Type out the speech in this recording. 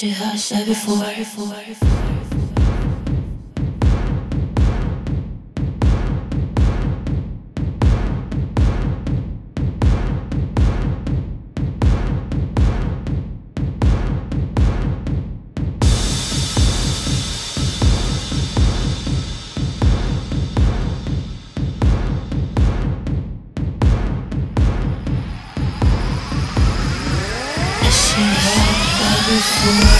shit how I said before. That said before.